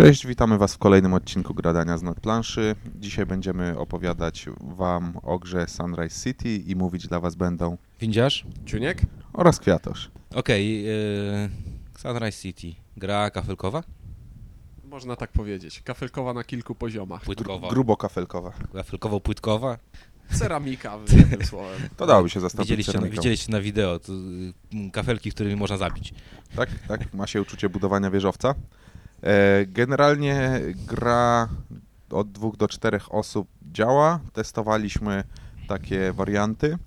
Cześć, witamy Was w kolejnym odcinku Gradania z Nadplanszy. Dzisiaj będziemy opowiadać Wam o grze Sunrise City i mówić dla Was będą Windziarz? Ciuniek? oraz Kwiatosz. Okej, yy, Sunrise City. Gra kafelkowa? Można tak powiedzieć. Kafelkowa na kilku poziomach. Płytkowa. Grubo kafelkowa. Kafelkowo-płytkowa? Ceramika, jednym słowem. To dałoby się zastąpić Widzieliście, ceramiką. widzieliście na wideo to, y, kafelki, którymi można zabić. Tak, tak, ma się uczucie budowania wieżowca. E, generalnie gra od dwóch do czterech osób działa. Testowaliśmy takie warianty,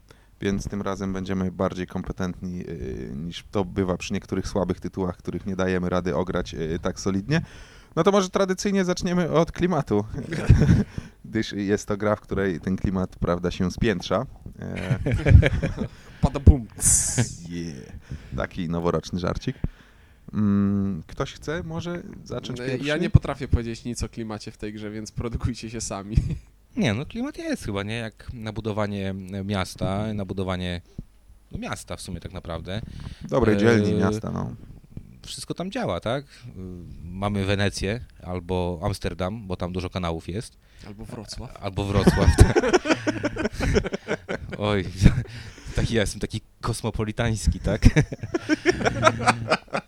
więc tym razem będziemy bardziej kompetentni y, niż to bywa przy niektórych słabych tytułach, których nie dajemy rady ograć y, tak solidnie. No to może tradycyjnie zaczniemy od klimatu, gdyż jest to gra, w której ten klimat, prawda, się spiętrza. E, Pada bum. Yeah. Taki noworoczny żarcik. Mm, ktoś chce może zacząć pierwszy? Ja nie potrafię powiedzieć nic o klimacie w tej grze, więc produkujcie się sami. Nie, no klimat jest chyba, nie? Jak na budowanie miasta, na budowanie no, miasta w sumie tak naprawdę. Dobrej dzielni Eee, miasta, no. Wszystko tam działa, tak? Y, Mamy Wenecję albo Amsterdam, bo tam dużo kanałów jest. Albo Wrocław. Albo Wrocław. Oj, taki ja jestem taki kosmopolitański, tak?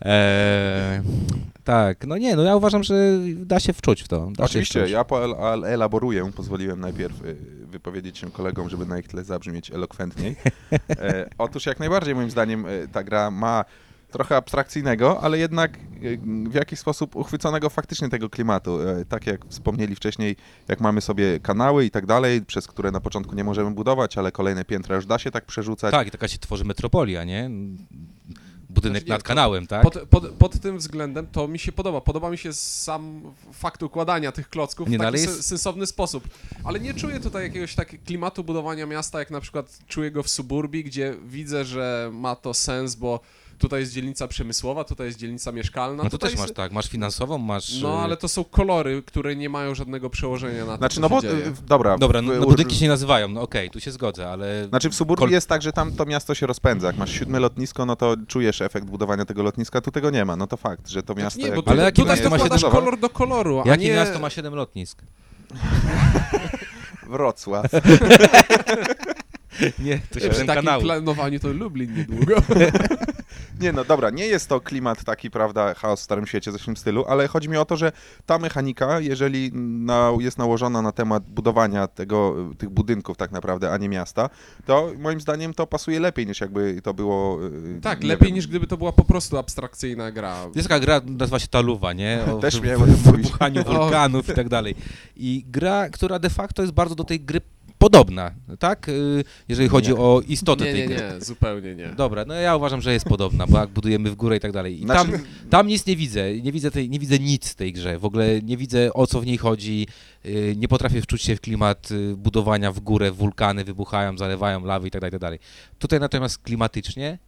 Eee, tak, no nie, no ja uważam, że da się wczuć w to. Oczywiście, wczuć. ja poelaboruję, pozwoliłem najpierw y, wypowiedzieć się kolegom, żeby na ich tle zabrzmieć elokwentniej. E, otóż jak najbardziej moim zdaniem y, ta gra ma trochę abstrakcyjnego, ale jednak y, w jakiś sposób uchwyconego faktycznie tego klimatu. E, tak jak wspomnieli wcześniej, jak mamy sobie kanały i tak dalej, przez które na początku nie możemy budować, ale kolejne piętra już da się tak przerzucać. Tak, i taka się tworzy metropolia, nie? Budynek Znaczy nad kanałem, tak? Pod, pod, pod tym względem to mi się podoba. Podoba mi się sam fakt układania tych klocków Nie, w no, taki jest- sensowny sposób. Ale nie czuję tutaj jakiegoś takiego klimatu budowania miasta, jak na przykład czuję go w suburbii, gdzie widzę, że ma to sens, bo tutaj jest dzielnica przemysłowa, tutaj jest dzielnica mieszkalna. No to też jest- masz tak, masz finansową, masz... No, y, ale to są kolory, które nie mają żadnego przełożenia na to, Znaczy, co no się bo, dzieje. y, dobra. Dobra, no, no budynki się nie nazywają, no okej, tu się zgodzę, ale... Znaczy w suburbii Kol- jest tak, że tam to miasto się rozpędza. Jak masz siódme lotnisko, no to czujesz efekt budowania tego lotniska, tu tego nie ma. No to fakt, że to miasto... Znaczy nie, bo tu, Ale jakie tutaj miasto ma dokładasz siedem- kolor do koloru, a Jakie nie... miasto ma 7 lotnisk? Wrocław. Nie, to Przy 7 takim kanałów. planowaniu to Lublin niedługo. Nie no, dobra, nie jest to klimat taki, prawda, chaos w Starym Świecie, coś w tym stylu, ale chodzi mi o to, że ta mechanika, jeżeli na, jest nałożona na temat budowania tego, tych budynków tak naprawdę, a nie miasta, to moim zdaniem to pasuje lepiej niż jakby to było... y, Tak, lepiej wiem, niż gdyby to była po prostu abstrakcyjna gra. Jest taka gra, nazywa się Taluwa, nie? O Też miałem o wybuchaniu wulkanów i tak dalej. I gra, która de facto jest bardzo do tej gry podobna, tak? Y, Jeżeli chodzi Nie. o istotę Nie, tej nie, gry. nie, zupełnie nie. Dobra, no ja uważam, że jest podobna, bo jak budujemy w górę i tak dalej. I Znaczy- tam, tam nic nie widzę, nie widzę, tej, nie widzę nic w tej grze, w ogóle nie widzę o co w niej chodzi, y, nie potrafię wczuć się w klimat y, budowania w górę, wulkany wybuchają, zalewają lawy i tak dalej, i tak dalej. Tutaj natomiast klimatycznie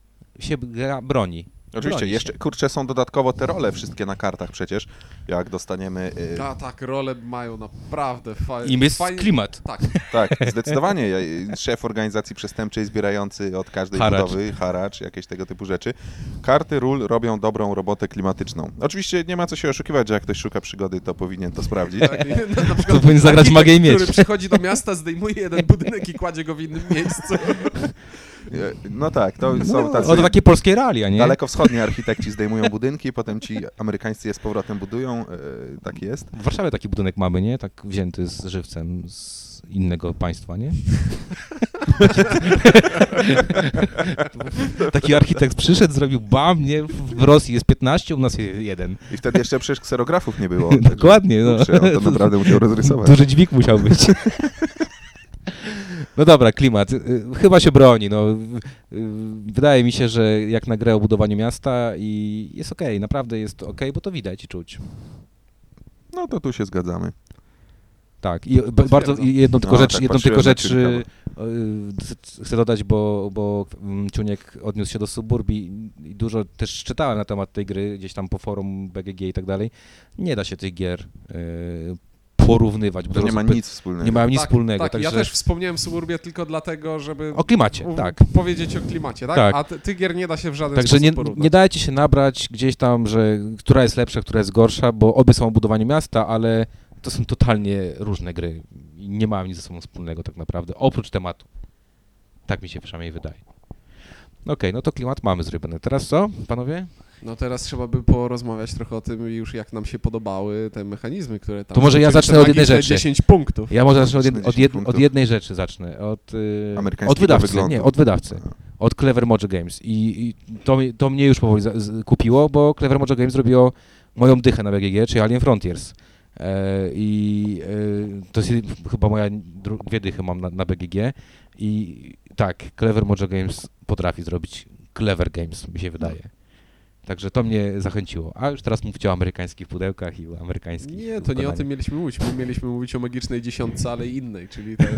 się gra broni. Oczywiście, broni się. jeszcze, kurczę, są dodatkowo te role wszystkie na kartach przecież, jak dostaniemy... y, tak, role mają naprawdę fajne. Im jest klimat. Tak, Tak, zdecydowanie. Ja- Szef organizacji przestępczej zbierający od każdej Haracz. budowy haracz, jakieś tego typu rzeczy. Karty ról robią dobrą robotę klimatyczną. Oczywiście nie ma co się oszukiwać, że jak ktoś szuka przygody, to powinien to sprawdzić. tak. Na, na To powinien zagrać Magię i Miecz. który przychodzi do miasta, zdejmuje jeden budynek i kładzie go w innym miejscu. E, No tak, to są tacy O, to takie polskie realia, nie? dalekowschodni architekci zdejmują budynki, potem ci amerykańscy je z powrotem budują. E, Tak jest. W Warszawie taki budynek mamy, nie? Tak wzięty z żywcem z innego państwa, nie? taki architekt przyszedł, zrobił bam, nie? W Rosji jest 15, u nas jest jeden. I wtedy jeszcze przecież kserografów nie było. Dokładnie, no. kurczę, on to naprawdę musiał rozrysować. Duży dźwig musiał być. No dobra, klimat. Y, Chyba się broni. No. Y, Wydaje mi się, że jak na grę o budowaniu miasta i jest okej, naprawdę jest okej, bo to widać i czuć. No to tu się zgadzamy. Tak, i bardzo i jedną tylko No, rzecz, tak jedną tylko rzecz y, y, chcę dodać, bo, bo mm, Ciuniek odniósł się do suburbii i dużo też czytałem na temat tej gry, gdzieś tam po forum BGG i tak dalej. Nie da się tych gier y, porównywać. bo To nie ma nic wspólnego. nie mają nic tak, wspólnego. Tak, także ja też wspomniałem Suburbie tylko dlatego, żeby O klimacie, u- tak. powiedzieć o klimacie, tak? Tak. A ty, gier nie da się w żaden Także sposób nie, porównać. nie dajcie się nabrać gdzieś tam, że która jest lepsza, która jest gorsza, bo obie są o budowaniu miasta, ale to są totalnie różne gry i nie mają nic ze sobą wspólnego tak naprawdę, oprócz tematu. Tak mi się przynajmniej wydaje. Okej, no to klimat mamy zrobiony. Teraz co, panowie? No teraz trzeba by porozmawiać trochę o tym już, jak nam się podobały te mechanizmy, które tam To może są, ja zacznę od jednej rzeczy. 10 punktów. Ja może zacznę od, jed, od, 10 jed, punktów. od jednej rzeczy zacznę. Od, yy, Amerykańskiego od wydawcy, wyglądu. nie, od wydawcy. Od Clever Mojo Games. I, i to, to mnie już powoli za, z, kupiło, bo Clever Mojo Games zrobiło moją dychę na BGG, czyli Alien Frontiers. E, I e, to jest chyba moja dwie dychy mam na, na BGG. I tak, Clever Mojo Games potrafi zrobić Clever Games, mi się wydaje. Także to mnie zachęciło. A już teraz mówcie o amerykańskich pudełkach i o amerykańskich Nie, to nie o tym mieliśmy mówić. My mieliśmy mówić o magicznej dziesiątce, ale innej, czyli te,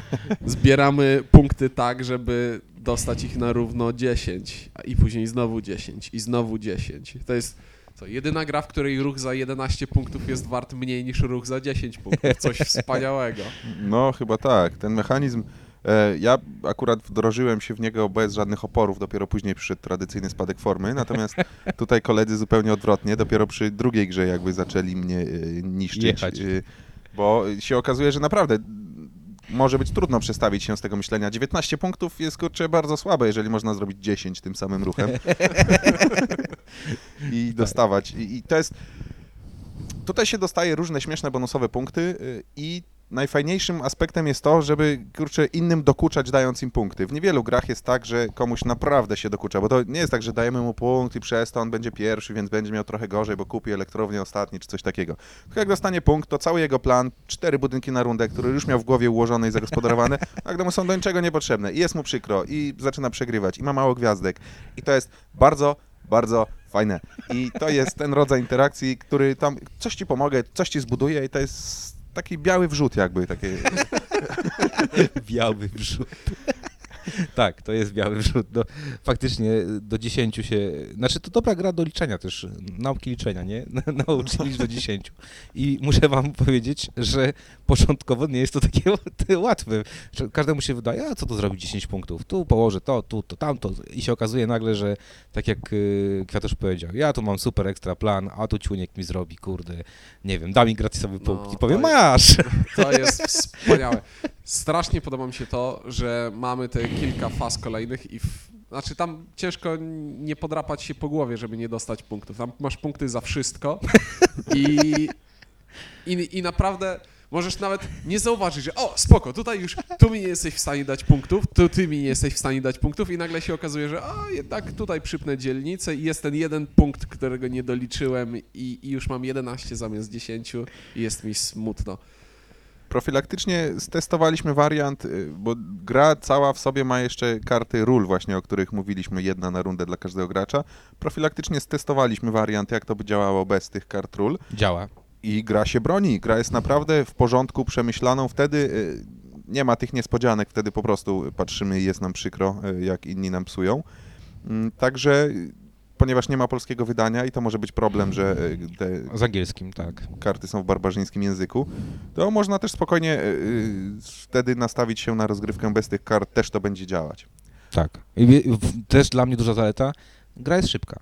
zbieramy punkty tak, żeby dostać ich na równo 10, a i później znowu 10 i znowu 10. To jest co, jedyna gra, w której ruch za 11 punktów jest wart mniej niż ruch za 10 punktów. Coś wspaniałego. No, chyba tak. Ten mechanizm. E, ja akurat wdrożyłem się w niego bez żadnych oporów, dopiero później przyszedł tradycyjny spadek formy, natomiast tutaj koledzy zupełnie odwrotnie, dopiero przy drugiej grze jakby zaczęli mnie e, niszczyć. Jechać. E, bo się okazuje, że naprawdę może być trudno przestawić się z tego myślenia. 19 punktów jest kurczę bardzo słabe, jeżeli można zrobić 10 tym samym ruchem. I dostawać. I, I to jest. Tutaj się dostaje różne śmieszne bonusowe punkty y, i najfajniejszym aspektem jest to, żeby kurczę innym dokuczać dając im punkty. W niewielu grach jest tak, że komuś naprawdę się dokucza, bo to nie jest tak, że dajemy mu punkt i przez to on będzie pierwszy, więc będzie miał trochę gorzej, bo kupi elektrownię ostatni czy coś takiego. Tylko jak dostanie punkt, to cały jego plan, cztery budynki na rundę, który już miał w głowie ułożone i zagospodarowane, nagle mu są do niczego niepotrzebne i jest mu przykro i zaczyna przegrywać i ma mało gwiazdek i to jest bardzo, bardzo fajne. I to jest ten rodzaj interakcji, który tam coś ci pomogę, coś ci zbuduje i to jest taki biały wrzut jakby, takie Biały wrzut. tak, to jest biały wrzut. No, faktycznie do 10 się... Znaczy to dobra gra do liczenia też, nauki liczenia, nie? Nauczyć liczyć do 10. I muszę wam powiedzieć, że początkowo nie jest to takie łatwe. Każdemu się wydaje, a co to zrobić 10 punktów? Tu położę to, tu, to, tamto. I się okazuje nagle, że tak jak y, Kwiatusz powiedział, ja tu mam super ekstra plan, a tu Ciuniek mi zrobi, kurde, nie wiem, da mi gratisowy No, punkt i to powiem, masz! To jest wspaniałe. Strasznie podoba mi się to, że mamy te kilka faz kolejnych i w, znaczy tam ciężko nie podrapać się po głowie, żeby nie dostać punktów. Tam masz punkty za wszystko i, i, i naprawdę możesz nawet nie zauważyć, że o, spoko, tutaj już, tu mi nie jesteś w stanie dać punktów, tu ty mi nie jesteś w stanie dać punktów i nagle się okazuje, że o, jednak tutaj przypnę dzielnicę i jest ten jeden punkt, którego nie doliczyłem i, i już mam 11 zamiast 10 i jest mi smutno. Profilaktycznie stestowaliśmy wariant, y, bo gra cała w sobie ma jeszcze karty ról właśnie, o których mówiliśmy, jedna na rundę dla każdego gracza. Profilaktycznie stestowaliśmy wariant, jak to by działało bez tych kart ról Działa. i gra się broni. Gra jest naprawdę w porządku, przemyślaną. Wtedy y, nie ma tych niespodzianek, wtedy po prostu patrzymy i jest nam przykro, y, jak inni nam psują. Mm, Także, ponieważ nie ma polskiego wydania i to może być problem, że y, te Z angielskim, tak. karty są w barbarzyńskim języku, to można też spokojnie y, y, wtedy nastawić się na rozgrywkę bez tych kart, też to będzie działać. Tak. I też dla mnie duża zaleta, gra jest szybka.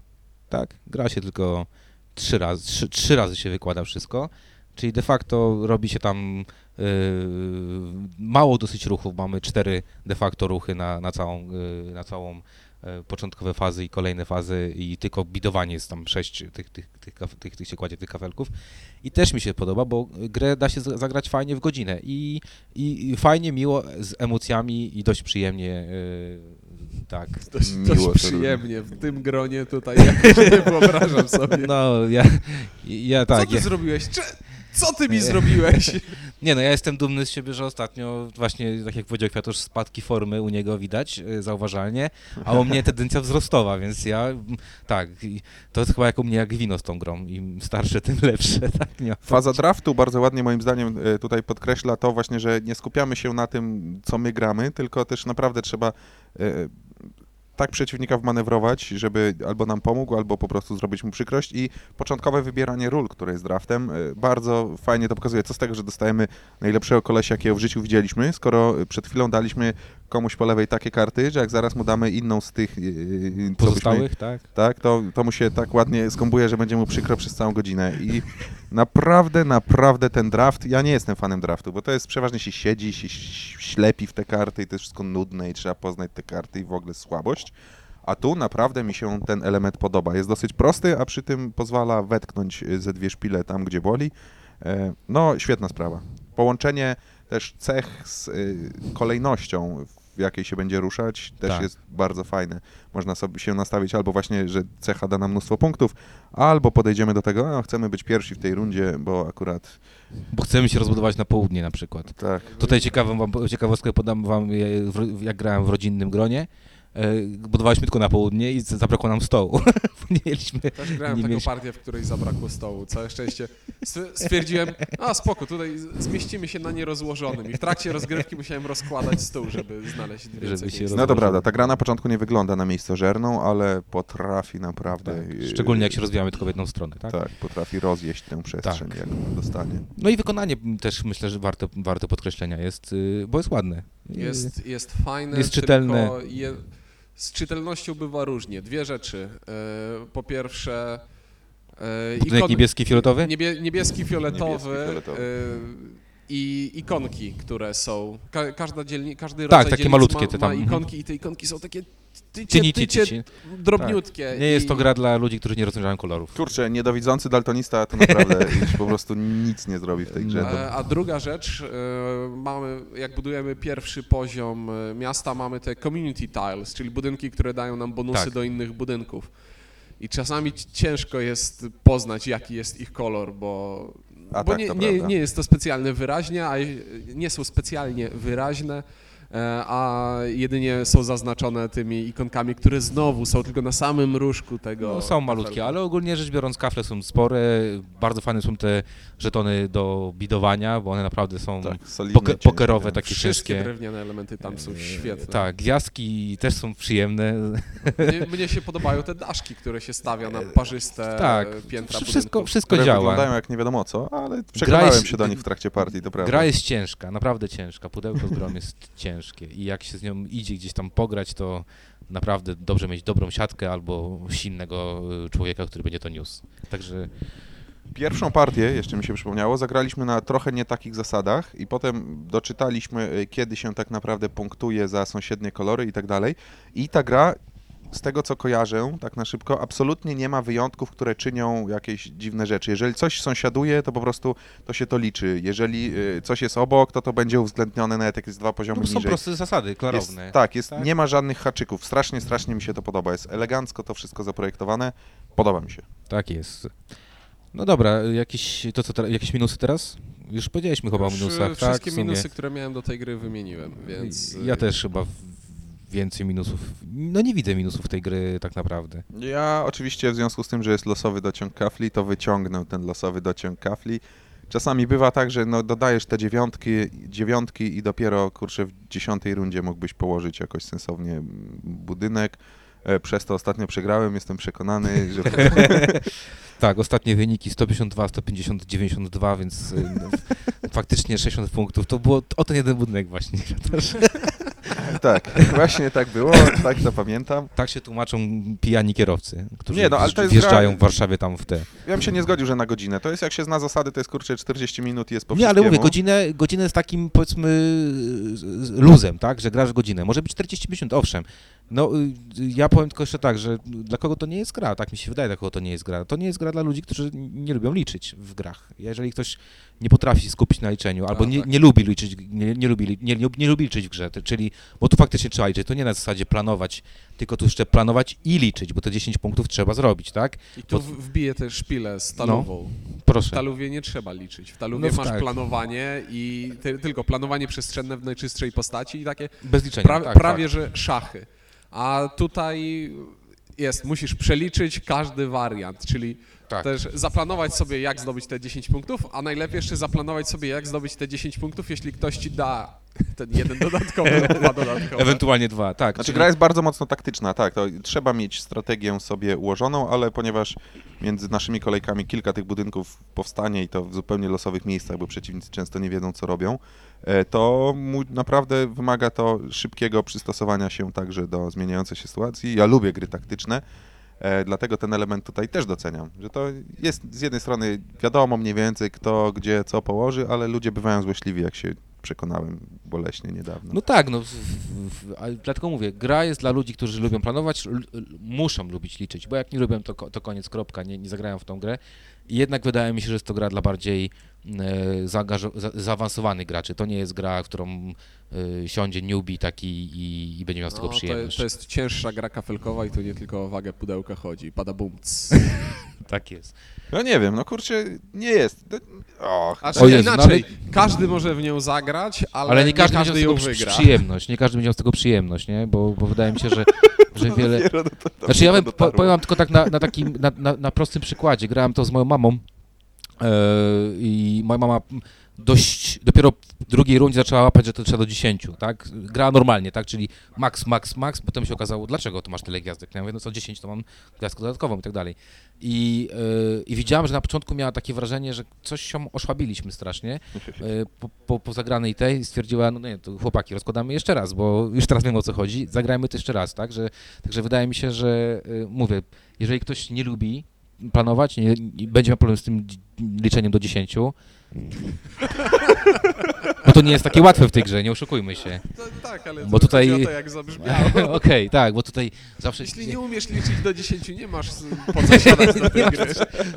Tak, gra się tylko trzy razy, trzy, trzy razy się wykłada wszystko, czyli de facto robi się tam yy, mało dosyć ruchów, mamy cztery de facto ruchy na, na całą, yy, na całą początkowe fazy i kolejne fazy i tylko bidowanie jest tam sześć tych, tych, tych, tych, tych się kładzie tych kafelków i też mi się podoba, bo grę da się zagrać fajnie w godzinę i, i, i fajnie, miło, z emocjami i dość przyjemnie, yy, tak. Dość, Miło dość przyjemnie w tym gronie tutaj, jakoś nie wyobrażam sobie. No, ja, ja Co tak. ty Ja, zrobiłeś? Cze- co ty mi zrobiłeś? nie no, ja jestem dumny z siebie, że ostatnio właśnie, tak jak powiedział Kwiatusz, spadki formy u niego widać y, zauważalnie, a u mnie tendencja wzrostowa, więc ja, tak, to jest chyba jak u mnie jak wino z tą grą, im starsze, tym lepsze, tak? Nie Faza draftu bardzo ładnie moim zdaniem y, tutaj podkreśla to właśnie, że nie skupiamy się na tym, co my gramy, tylko też naprawdę trzeba y, tak przeciwnika wmanewrować, żeby albo nam pomógł, albo po prostu zrobić mu przykrość i początkowe wybieranie ról, które jest draftem, y, bardzo fajnie to pokazuje. Co z tego, że dostajemy najlepszego kolesia, jakiego w życiu widzieliśmy, skoro przed chwilą daliśmy komuś po lewej takie karty, że jak zaraz mu damy inną z tych, y, y, co byśmy- Pozostałych, tak? tak, to, to mu się tak ładnie skombuje, że będzie mu przykro przez całą godzinę. I naprawdę, naprawdę ten draft, ja nie jestem fanem draftu, bo to jest przeważnie się siedzi, się ślepi w te karty i to jest wszystko nudne i trzeba poznać te karty i w ogóle słabość. A tu naprawdę mi się ten element podoba. Jest dosyć prosty, a przy tym pozwala wetknąć y, ze dwie szpile tam, gdzie boli. E, No, świetna sprawa. Połączenie też cech z y, kolejnością, w jakiej się będzie ruszać, też Tak. jest bardzo fajne. Można sobie się nastawić albo właśnie, że cecha da nam mnóstwo punktów, albo podejdziemy do tego, no, chcemy być pierwsi w tej rundzie, bo akurat Bo chcemy się rozbudować na południe na przykład. tak. Tutaj ciekawą wam, ciekawostkę podam wam, jak grałem w rodzinnym gronie. E, Budowaliśmy tylko na południe i zabrakło nam stołu. nie mieliśmy... Też grałem nie taką mieliśmy- partię, w której zabrakło stołu. Całe szczęście stwierdziłem, a spoko, tutaj zmieścimy się na nierozłożonym. I w trakcie rozgrywki musiałem rozkładać stół, żeby znaleźć więcej Żeby się. No to prawda, ta gra na początku nie wygląda na miejscożerną, ale potrafi naprawdę... Tak, szczególnie jak się rozwijamy tylko w jedną stronę, tak? Tak, potrafi rozjeść tę przestrzeń, Tak. jak dostanie. No i wykonanie też myślę, że warto, warto podkreślenia jest, y, bo jest ładne. Jest, jest fajne, Jest czytelne. Je, z czytelnością bywa różnie. Dwie rzeczy. E, po pierwsze... e, Budynek ikon- niebieski, fioletowy? Niebie, niebieski, fioletowy, Niebieski, fioletowy. I ikonki, które są. Ka, każda dzielni, każdy Tak, rodzaj takie malutkie ma, te tam, ma mhm. ikonki i te ikonki są takie tycie, tycie, cici. drobniutkie. Nie jest to i- gra dla ludzi, którzy nie rozróżniają kolorów. Kurczę, niedowidzący daltonista to naprawdę po prostu nic nie zrobi w tej grze. To... E, A druga rzecz, e, mamy, jak budujemy pierwszy poziom e, miasta, mamy te community tiles, czyli budynki, które dają nam bonusy Tak. do innych budynków. I czasami ci- ciężko jest poznać, jaki jest ich kolor, bo, A bo tak, nie, nie, nie jest to specjalnie wyraźnie, a nie są specjalnie wyraźne, a jedynie są zaznaczone tymi ikonkami, które znowu są tylko na samym różku tego. No, są malutkie, kafelka. ale ogólnie rzecz biorąc kafle są spore. Bardzo fajne są te żetony do bidowania, bo one naprawdę są Tak, poke, pokerowe, takie Wszystkie ciężkie. drewniane elementy tam są E, świetne. Tak, gwiazdki też są przyjemne. Mnie, mnie się podobają te daszki, które się stawia na parzyste tak, piętra wszystko, wszystko które działa. wyglądają jak nie wiadomo co, ale przekonałem jest- się do nich w trakcie partii, to prawda. Gra jest ciężka, naprawdę ciężka. Pudełko z grom jest ciężkie i jak się z nią idzie gdzieś tam pograć, to naprawdę dobrze mieć dobrą siatkę albo silnego y, człowieka, który będzie to niósł. Także Pierwszą partię, jeszcze mi się przypomniało, zagraliśmy na trochę nie takich zasadach i potem doczytaliśmy, y, kiedy się tak naprawdę punktuje za sąsiednie kolory i tak dalej. I ta gra, z tego co kojarzę, tak na szybko, absolutnie nie ma wyjątków, które czynią jakieś dziwne rzeczy. Jeżeli coś sąsiaduje, to po prostu to się to liczy. Jeżeli y, coś jest obok, to to będzie uwzględnione nawet jak jest dwa poziomy no, są niżej. proste zasady, Jest, klarowne. tak, jest, Tak. nie ma żadnych haczyków. Strasznie, strasznie mi się to podoba. Jest elegancko to wszystko zaprojektowane. Podoba mi się. Tak jest. No dobra, jakieś, to co, jakieś minusy teraz? Już powiedzieliśmy chyba o minusach, e, tak? Wszystkie w sumie. minusy, które miałem do tej gry wymieniłem, więc... e, Ja też chyba więcej minusów. No nie widzę minusów tej gry tak naprawdę. Ja oczywiście w związku z tym, że jest losowy dociąg kafli, to wyciągnę ten losowy dociąg kafli. Czasami bywa tak, że no dodajesz te dziewiątki, dziewiątki i dopiero kurczę w dziesiątej rundzie mógłbyś położyć jakoś sensownie budynek. E, Przez to ostatnio przegrałem, jestem przekonany, że Tak, ostatnie wyniki 152, 150, 92, więc y, no, faktycznie 60 punktów. To było o ten jeden budynek właśnie. tak, właśnie tak było, tak to pamiętam. Tak się tłumaczą pijani kierowcy, którzy Nie, no, ale to jest wjeżdżają w Warszawie tam w te... Ja bym się nie zgodził, że na godzinę. To jest jak się zna zasady, to jest kurczę 40 minut i jest po Nie, ale mówię, godzinę, godzinę z takim powiedzmy luzem, tak, że grasz godzinę. Może być 40 minut, owszem. No, y, ja powiem tylko jeszcze tak, że dla kogo to nie jest gra, tak mi się wydaje, dla kogo to nie jest gra. To nie jest gra dla ludzi, którzy nie lubią liczyć w grach. Jeżeli ktoś nie potrafi skupić na liczeniu, albo nie, tak. nie lubi liczyć, nie, nie, lubi, nie, nie, lubi liczyć w grze, czyli, bo tu faktycznie trzeba liczyć, to nie na zasadzie planować, tylko tu jeszcze planować i liczyć, bo te 10 punktów trzeba zrobić, tak? I tu Bo- w- wbiję też szpilę stalową. W Proszę. taluwie nie trzeba liczyć. W taluwie No masz tak. planowanie i ty, tylko planowanie przestrzenne w najczystszej postaci i takie Bez liczenia, pra, tak, prawie, tak. że szachy. A tutaj jest, musisz przeliczyć każdy wariant, czyli Tak. też zaplanować sobie, jak zdobyć te 10 punktów, a najlepiej jeszcze zaplanować sobie, jak zdobyć te 10 punktów, jeśli ktoś ci da Ten jeden dodatkowy, lub dwa dodatkowe. Ewentualnie dwa, tak. Znaczy gra jest bardzo mocno taktyczna, tak, to trzeba mieć strategię sobie ułożoną, ale ponieważ między naszymi kolejkami kilka tych budynków powstanie i to w zupełnie losowych miejscach, bo przeciwnicy często nie wiedzą co robią, e, to naprawdę wymaga to szybkiego przystosowania się także do zmieniającej się sytuacji. Ja lubię gry taktyczne, dlatego ten element tutaj też doceniam, że to jest z jednej strony wiadomo mniej więcej kto gdzie co położy, ale ludzie bywają złośliwi, jak się przekonałem boleśnie niedawno. No tak, no, w, w, ale dlatego mówię, gra jest dla ludzi, którzy lubią planować, l, muszą lubić liczyć, bo jak nie lubią, to, to koniec, kropka, nie, nie zagrają w tą grę. Jednak wydaje mi się, że jest to gra dla bardziej e, zaawansowanych graczy. To nie jest gra, w którą e, siądzie newbie taki i, i będzie miał z tego No, to, przyjemność. to jest cięższa gra kafelkowa i tu nie tylko o wagę pudełka chodzi. Pada bumc. Tak jest. No nie wiem, no kurczę, nie jest. Och, A O Jezu, inaczej, każdy może w nią zagrać, ale, Ale nie każdy, każdy będzie ją miał z tego wygra. przy- przyjemność, nie każdy będzie miał z tego przyjemność, nie? Bo, bo wydaje mi się, że, że wiele... dopiero do- do- do- Znaczy ja dotarło. powiem wam tylko tak na, na takim, na, na, na prostym przykładzie. Grałem to z moją mamą e, i moja mama dość, dopiero w drugiej rundzie zaczęła łapać, że to trzeba do 10, tak? Grała normalnie, tak? Czyli max, max, max, potem się okazało, dlaczego tu masz tyle gwiazdek? Ja mówię, no co 10 to mam gwiazdkę dodatkową i tak dalej. I, e, I widziałem, że na początku miała takie wrażenie, że coś się oszłabiliśmy strasznie e, po, po, po zagranej tej stwierdziła, no nie, to chłopaki, rozkładamy jeszcze raz, bo już teraz wiem o co chodzi, zagrajmy to jeszcze raz, tak? Że, także wydaje mi się, że y, mówię, jeżeli ktoś nie lubi planować, nie, nie będzie miał problem z tym liczeniem do 10, bo to nie jest takie łatwe w tej grze, nie oszukujmy się. To, tak, ale Bo to tutaj- chodzi o to, jak zabrzmiało. Okej, tak, bo tutaj zawsze... Jeśli nie umiesz liczyć do 10, nie masz z- po co siadać do tej gry.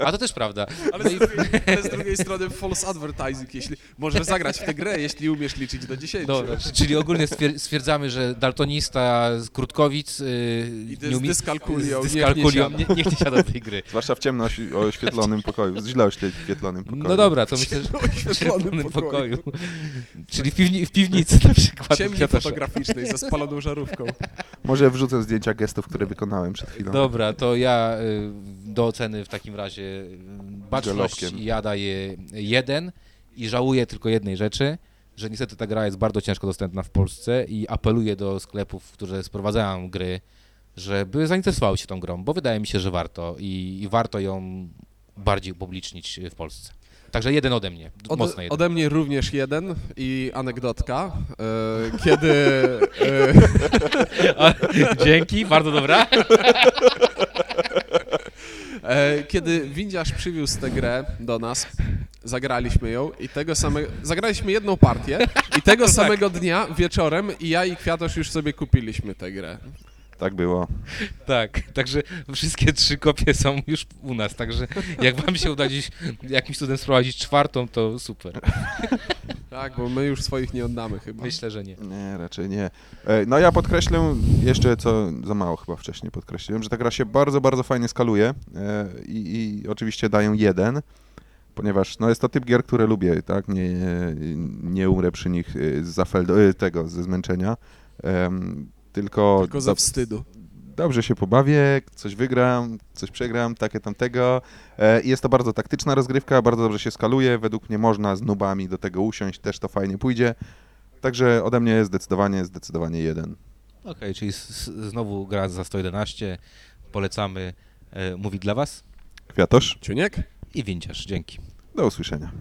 A to też prawda. Ale z, drugiej, ale z drugiej strony false advertising, jeśli możesz zagrać w tę grę, jeśli umiesz liczyć do 10. Dobra, czyli ogólnie stwier- stwierdzamy, że daltonista z Krótkowic yy, I ty z dyskalkulią, z niech nie dyskalkulią siada. nie, niech nie siada do tej gry. Zwłaszcza w ciemno oś- oświetlonym pokoju, źle oświetlonym pokoju. No dobra, to myślę, oświetlonym pokoju. pokoju. Czyli w, piwni- w piwnicy na przykład. Ciemni fotograficznej ze spaloną żarówką. Może wrzucę zdjęcia gestów, które wykonałem przed chwilą. Dobra, to ja y, do oceny w takim razie y, baczność ja daję jeden i żałuję tylko jednej rzeczy, że niestety ta gra jest bardzo ciężko dostępna w Polsce i apeluję do sklepów, które sprowadzają gry, żeby zainteresowały się tą grą, bo wydaje mi się, że warto i, i warto ją bardziej upublicznić w Polsce. Także jeden ode mnie, Od, mocno jeden. ode mnie również jeden i anegdotka. E, kiedy A, Dzięki, bardzo dobra. E, kiedy windziarz przywiózł tę grę do nas, zagraliśmy ją i tego samego, zagraliśmy jedną partię i tego samego dnia wieczorem i ja i Kwiatosz już sobie kupiliśmy tę grę. Tak było. Tak, także wszystkie trzy kopie są już u nas, także jak wam się uda dziś jakimś cudem sprowadzić czwartą, to super. Tak, bo my już swoich nie oddamy chyba. Myślę, że nie. Nie, raczej nie. E, No ja podkreślę jeszcze, co za mało chyba wcześniej podkreśliłem, że ta gra się bardzo, bardzo fajnie skaluje e, i, i oczywiście dają jeden, ponieważ no jest to typ gier, które lubię, tak? Nie, nie umrę przy nich e, z tego, ze zmęczenia. Tylko, Tylko ze wstydu. dobrze się pobawię, coś wygram, coś przegram, takie tamtego. E, I jest to bardzo taktyczna rozgrywka, bardzo dobrze się skaluje. Według mnie można z nubami do tego usiąść, też to fajnie pójdzie. Także ode mnie zdecydowanie, zdecydowanie jeden. Okej, czyli s- s- znowu gra za 111, polecamy, e, mówi dla was Kwiatosz, Ciuniek? i winciarz, dzięki. do usłyszenia.